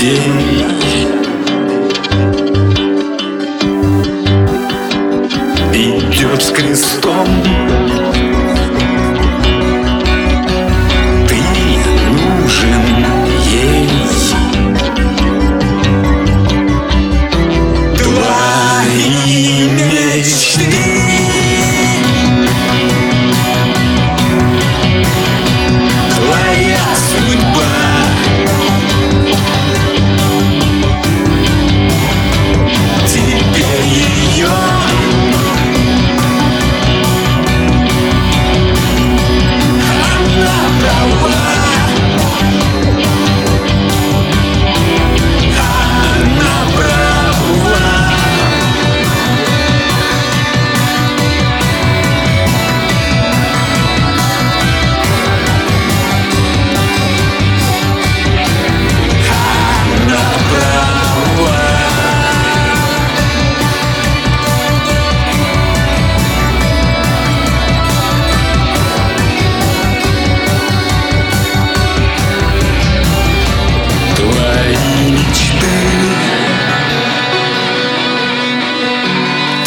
ti.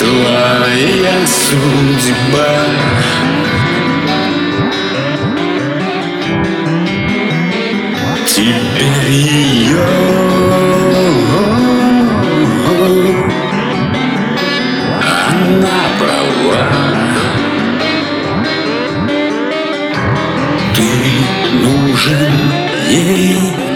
Твоя судьба. Теперь ее Она права. Ты нужен ей